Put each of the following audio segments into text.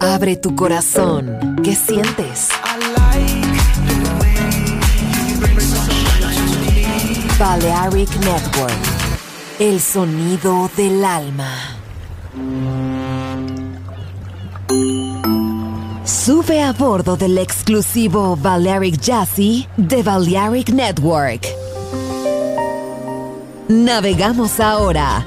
Abre tu corazón. ¿Qué sientes? Balearic Network. El sonido del alma. Sube a bordo del exclusivo Balearic Jazzy de Balearic Network. Navegamos ahora.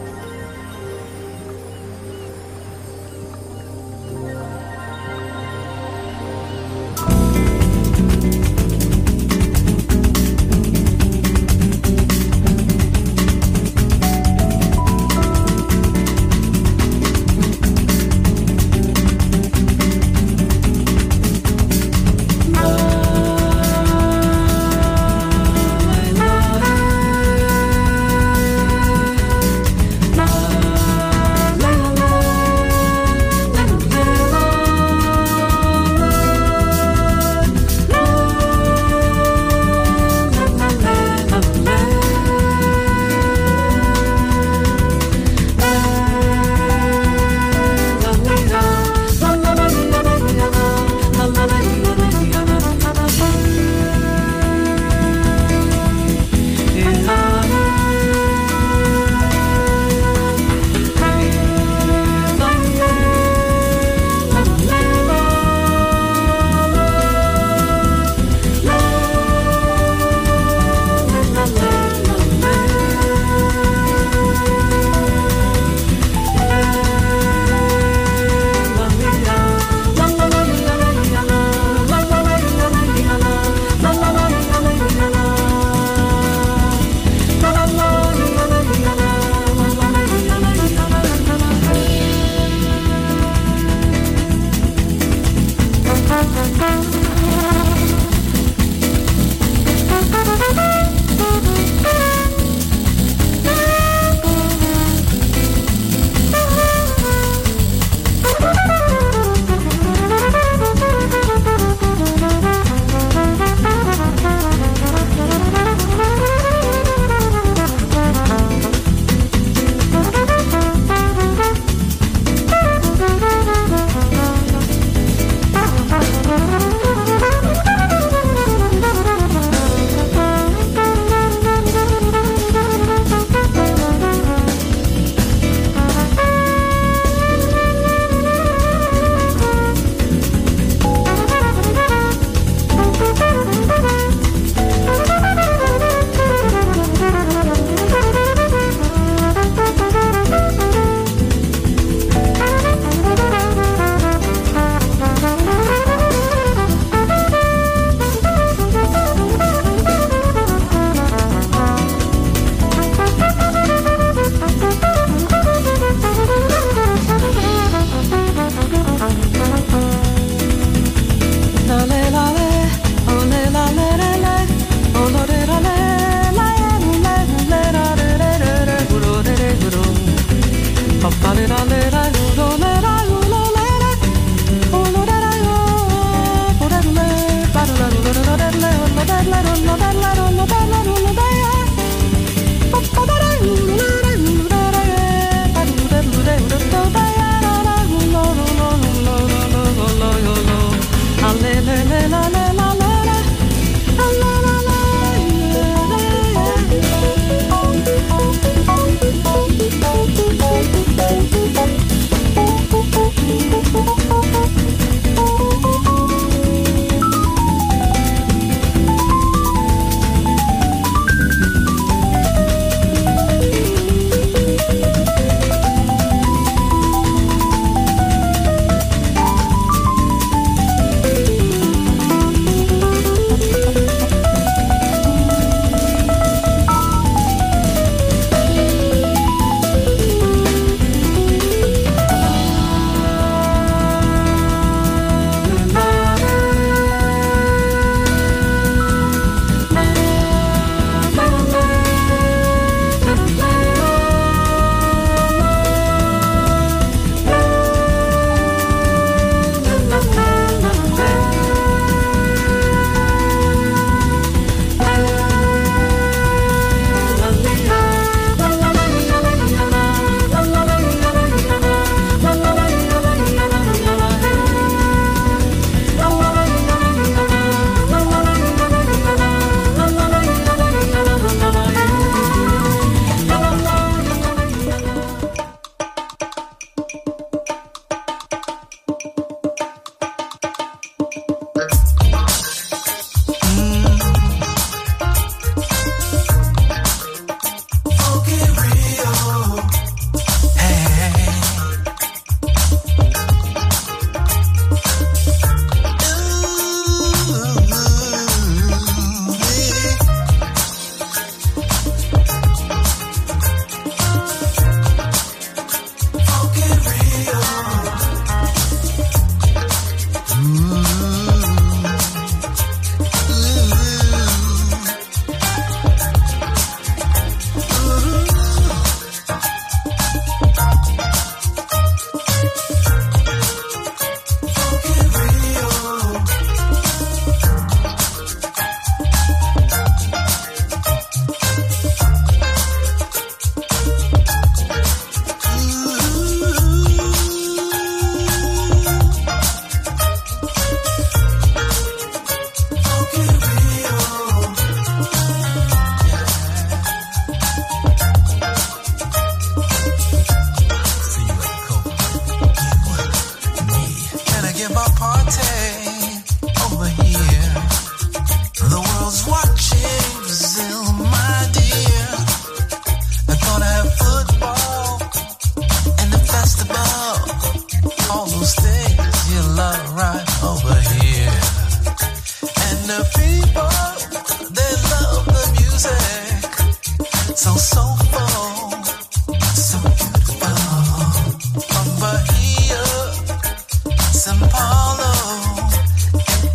Apollo,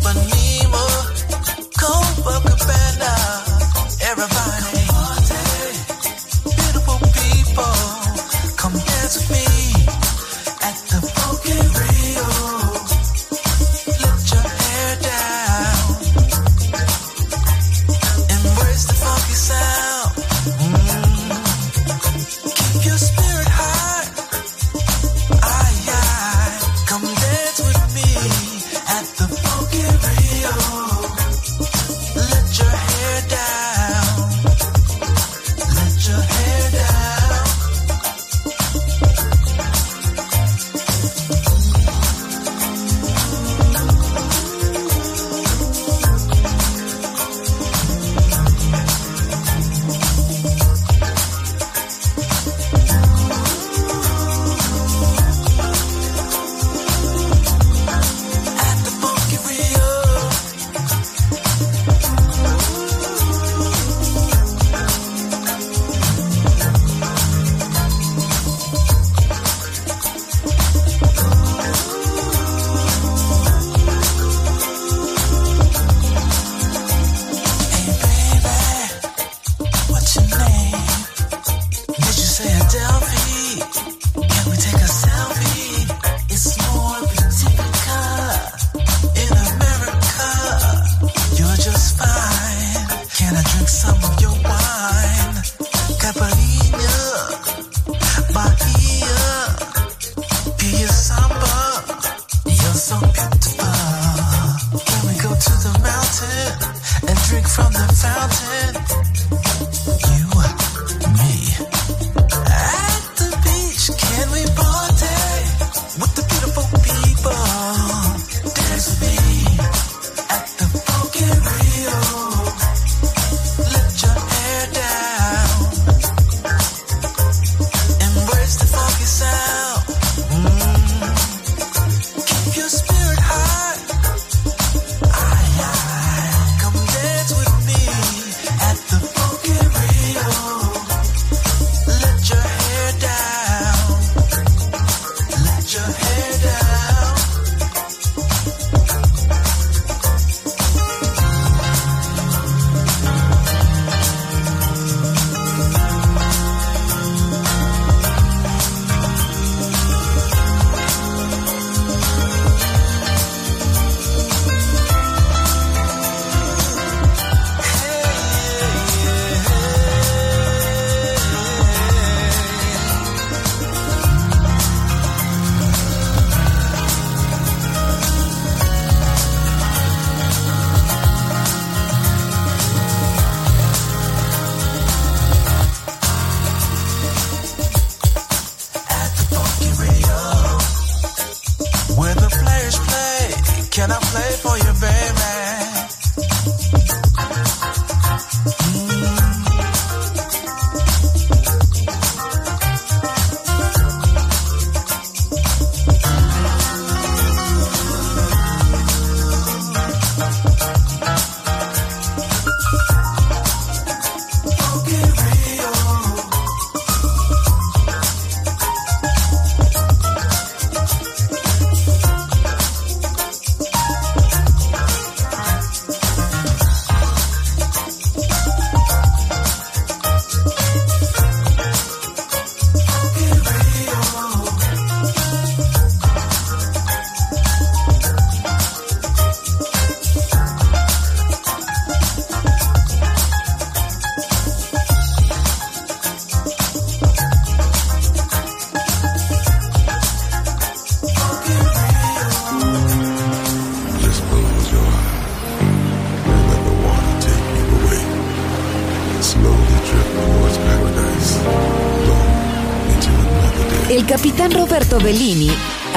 but me.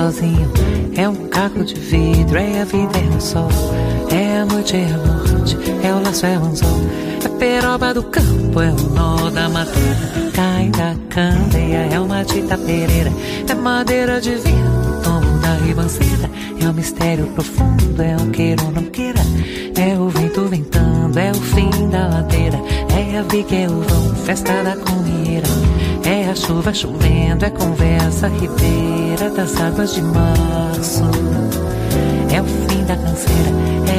Sozinho. É um caco de vidro, é a vida, é o sol. É a noite, é a morte, é o laço, é o anzol. É peroba do campo, é o nó da madeira. Cai da candeia, é uma tita pereira. É madeira de vinho, tomo da ribanceira. É um mistério profundo, é um queira ou não queira. É o vento ventando, é o fim da ladeira. É a viga, é o vão, festa da comieira. É a chuva chovendo, é conversa ribeira das águas de março. É o fim da canseira,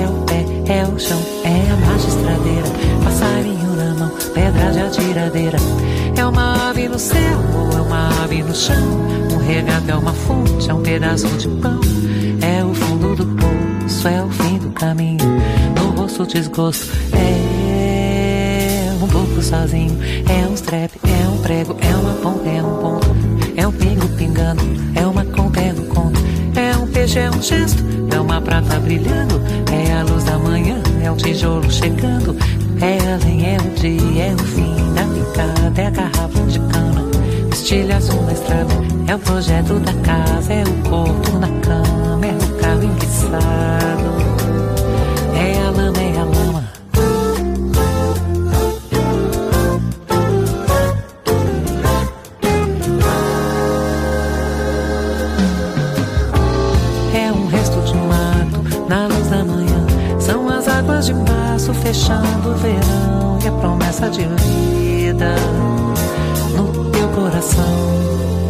é o pé, é o chão, é a magistradeira. Passarinho na mão, pedra de atiradeira. É uma ave no céu, ou é uma ave no chão. Um regato é uma fonte, é um pedaço de pão. É o fundo do poço, é o fim do caminho. No rosto desgosto, é um pouco sozinho. É um strep, é um prego, é uma ponta, é um ponto. É um pingo pingando, é uma conta, é um conto. É um peixe, é um gesto, é uma prata brilhando. É a luz da manhã, é um tijolo chegando. É além, é o dia, é o fim da picada, é a garrafa de cana. Estilha azul na estrada, é o projeto da casa, é o corpo na cama, é o carro enguiçado. De vida no teu coração.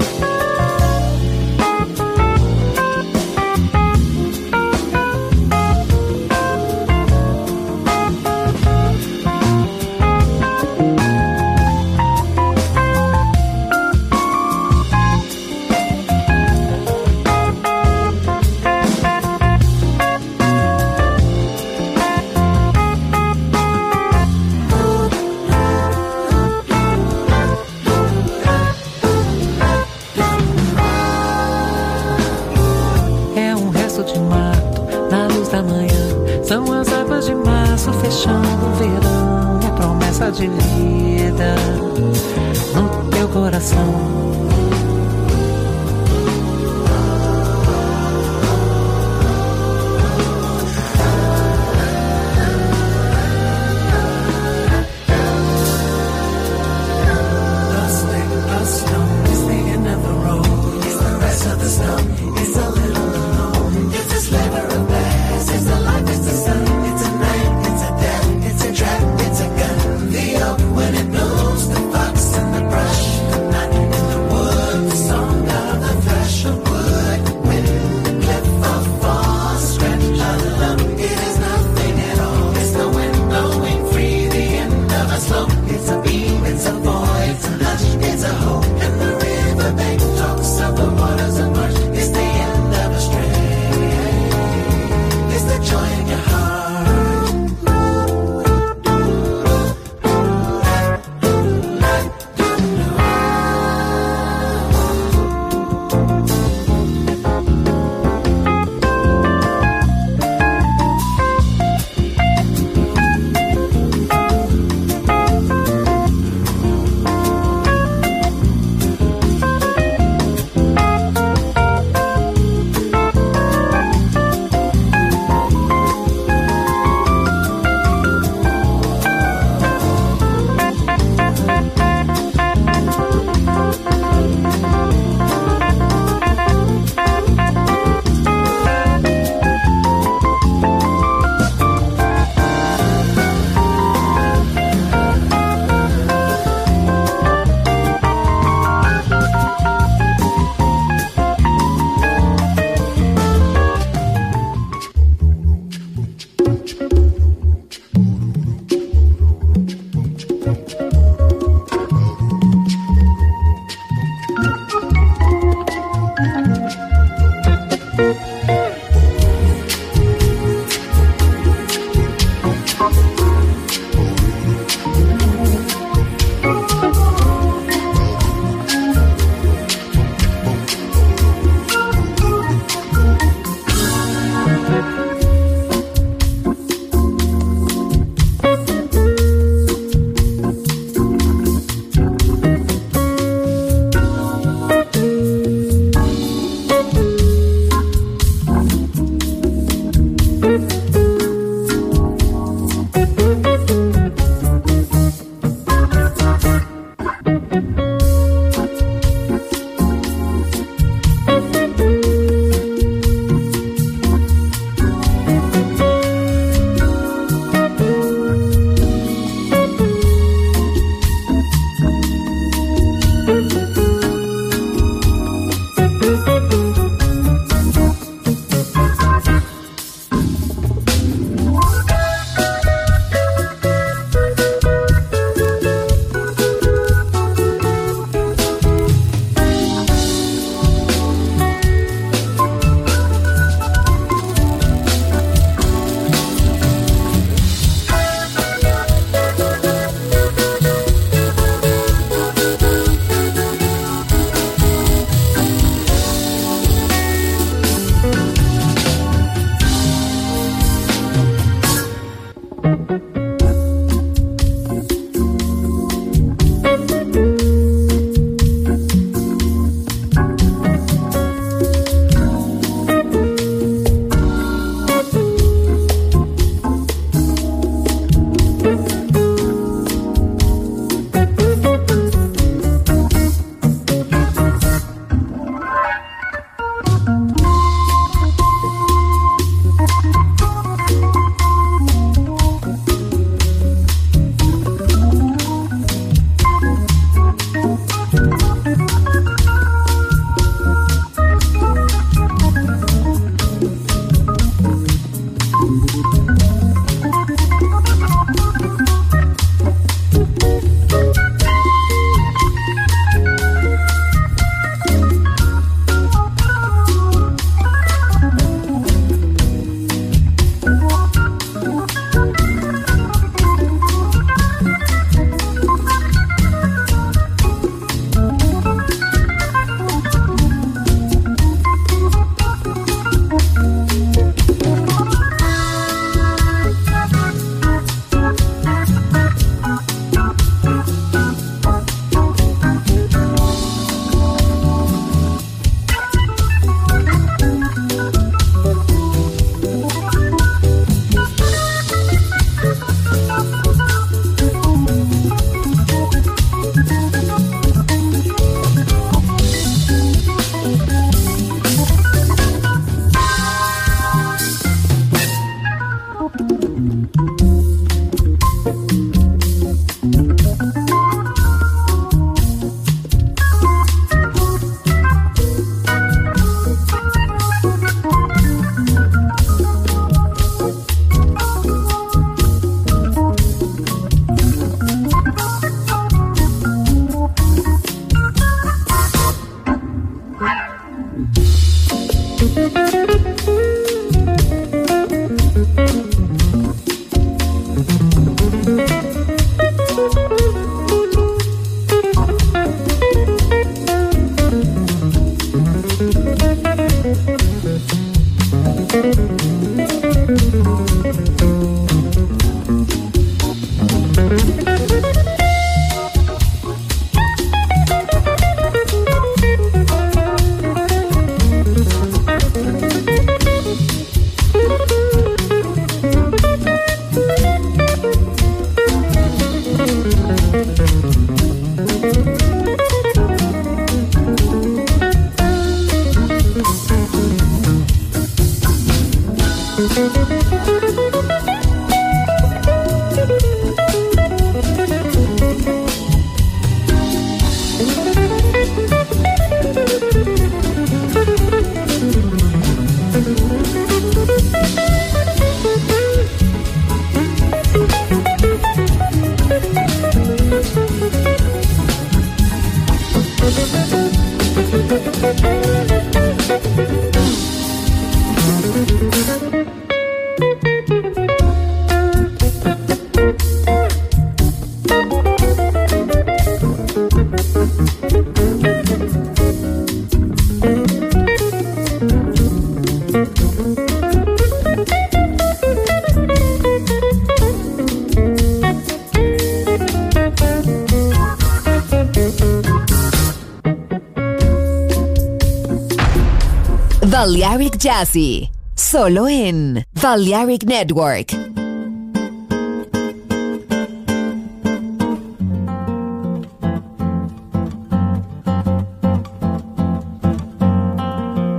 Jazzy. Solo en Balearic Network.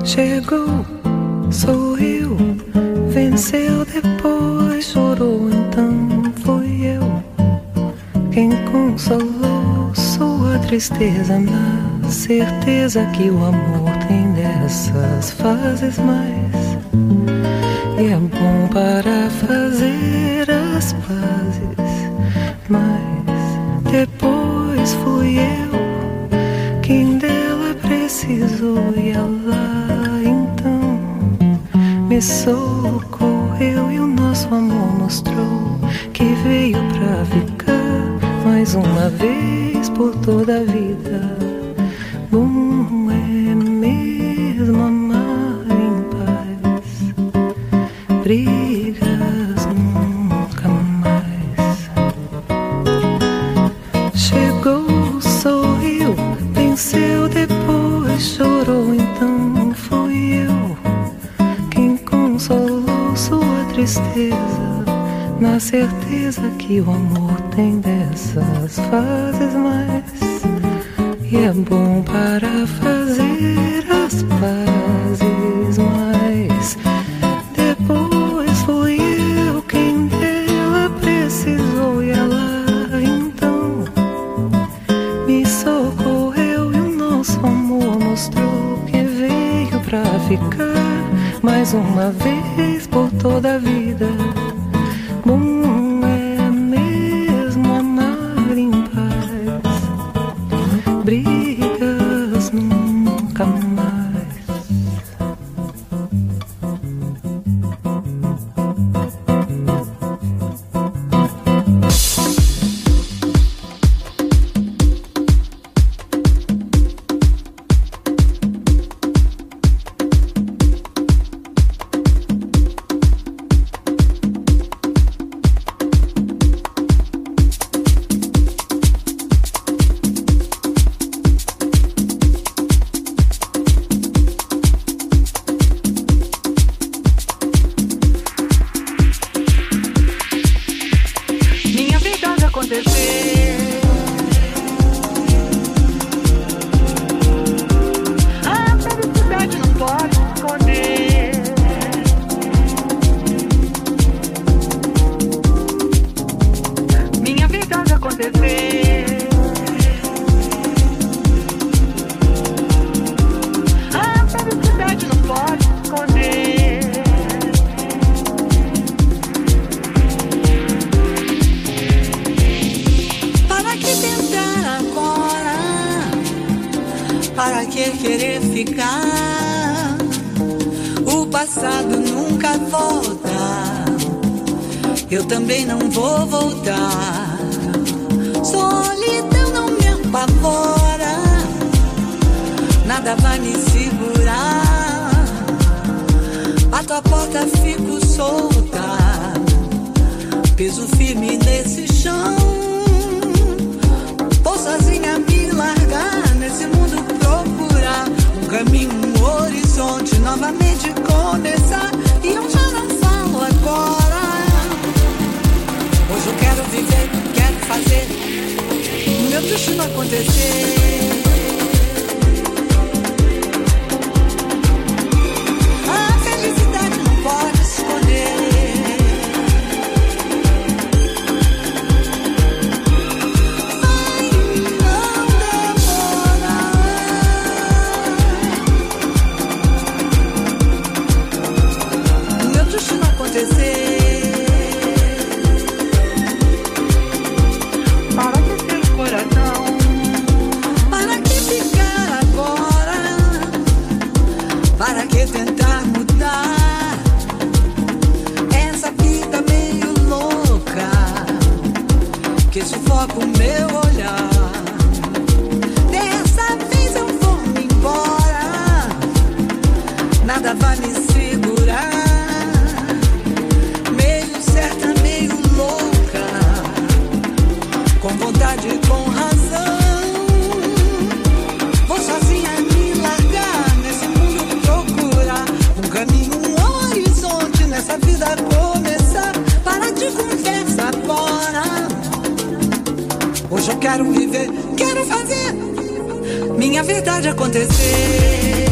Chegou, sorriu, venceu, depois chorou, então foi eu quem consolou sua tristeza. Na certeza que o amor tem dessas fases mais. E é bom para fazer as pazes. Mas depois fui eu quem dela precisou e ela então me socorreu e o nosso amor mostrou que veio pra ficar mais uma vez por toda a vida. 希望。a comer. Verdade acontecer.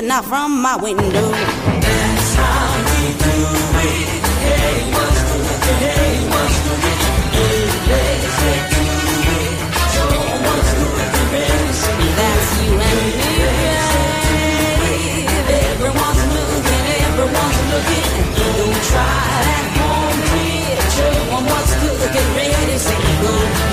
not from my window. That's how we do it. Hey, what's good? hey, what's good? That's you and me. Everyone's looking. Don't try that home, bitch. Everyone what's good. get ready, say go.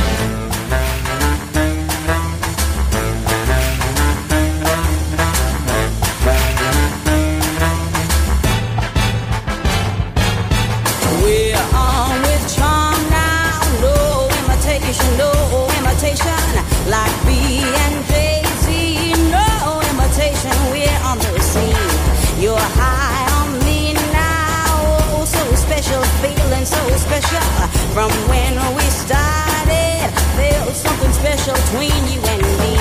Feeling so special. From when we started, felt something special between you and me.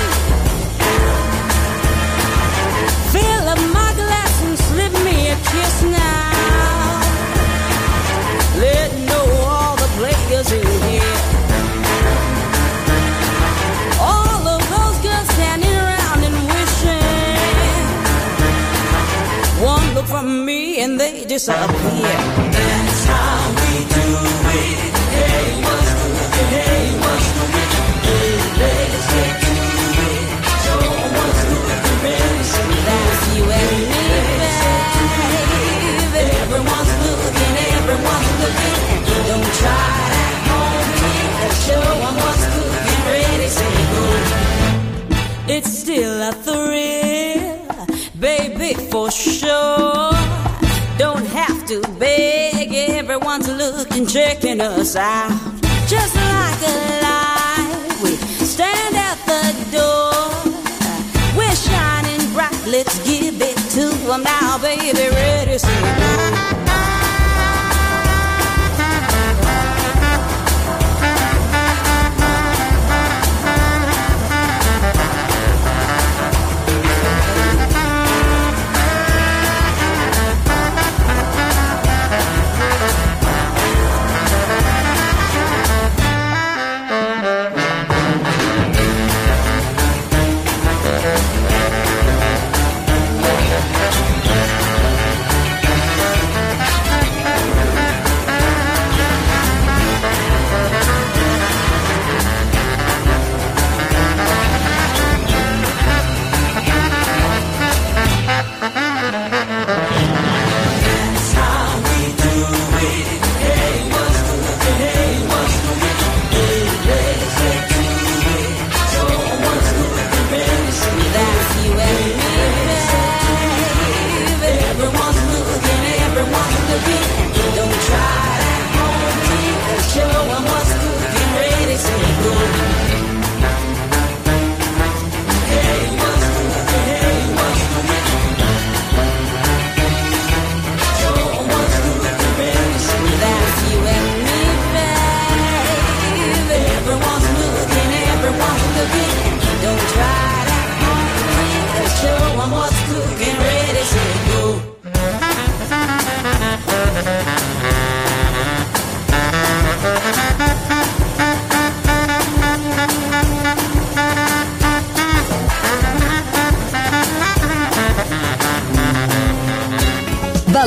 Fill up my glass and slip me a kiss now. Let know all the players in here. All of those girls standing around and wishing. One look from me and they disappear. That's how It's still a thrill, baby, for sure. Looking, checking us out. Just like a light, we stand at the door. We're shining bright, let's give it to 'em now, baby, ready, say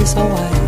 it's alright.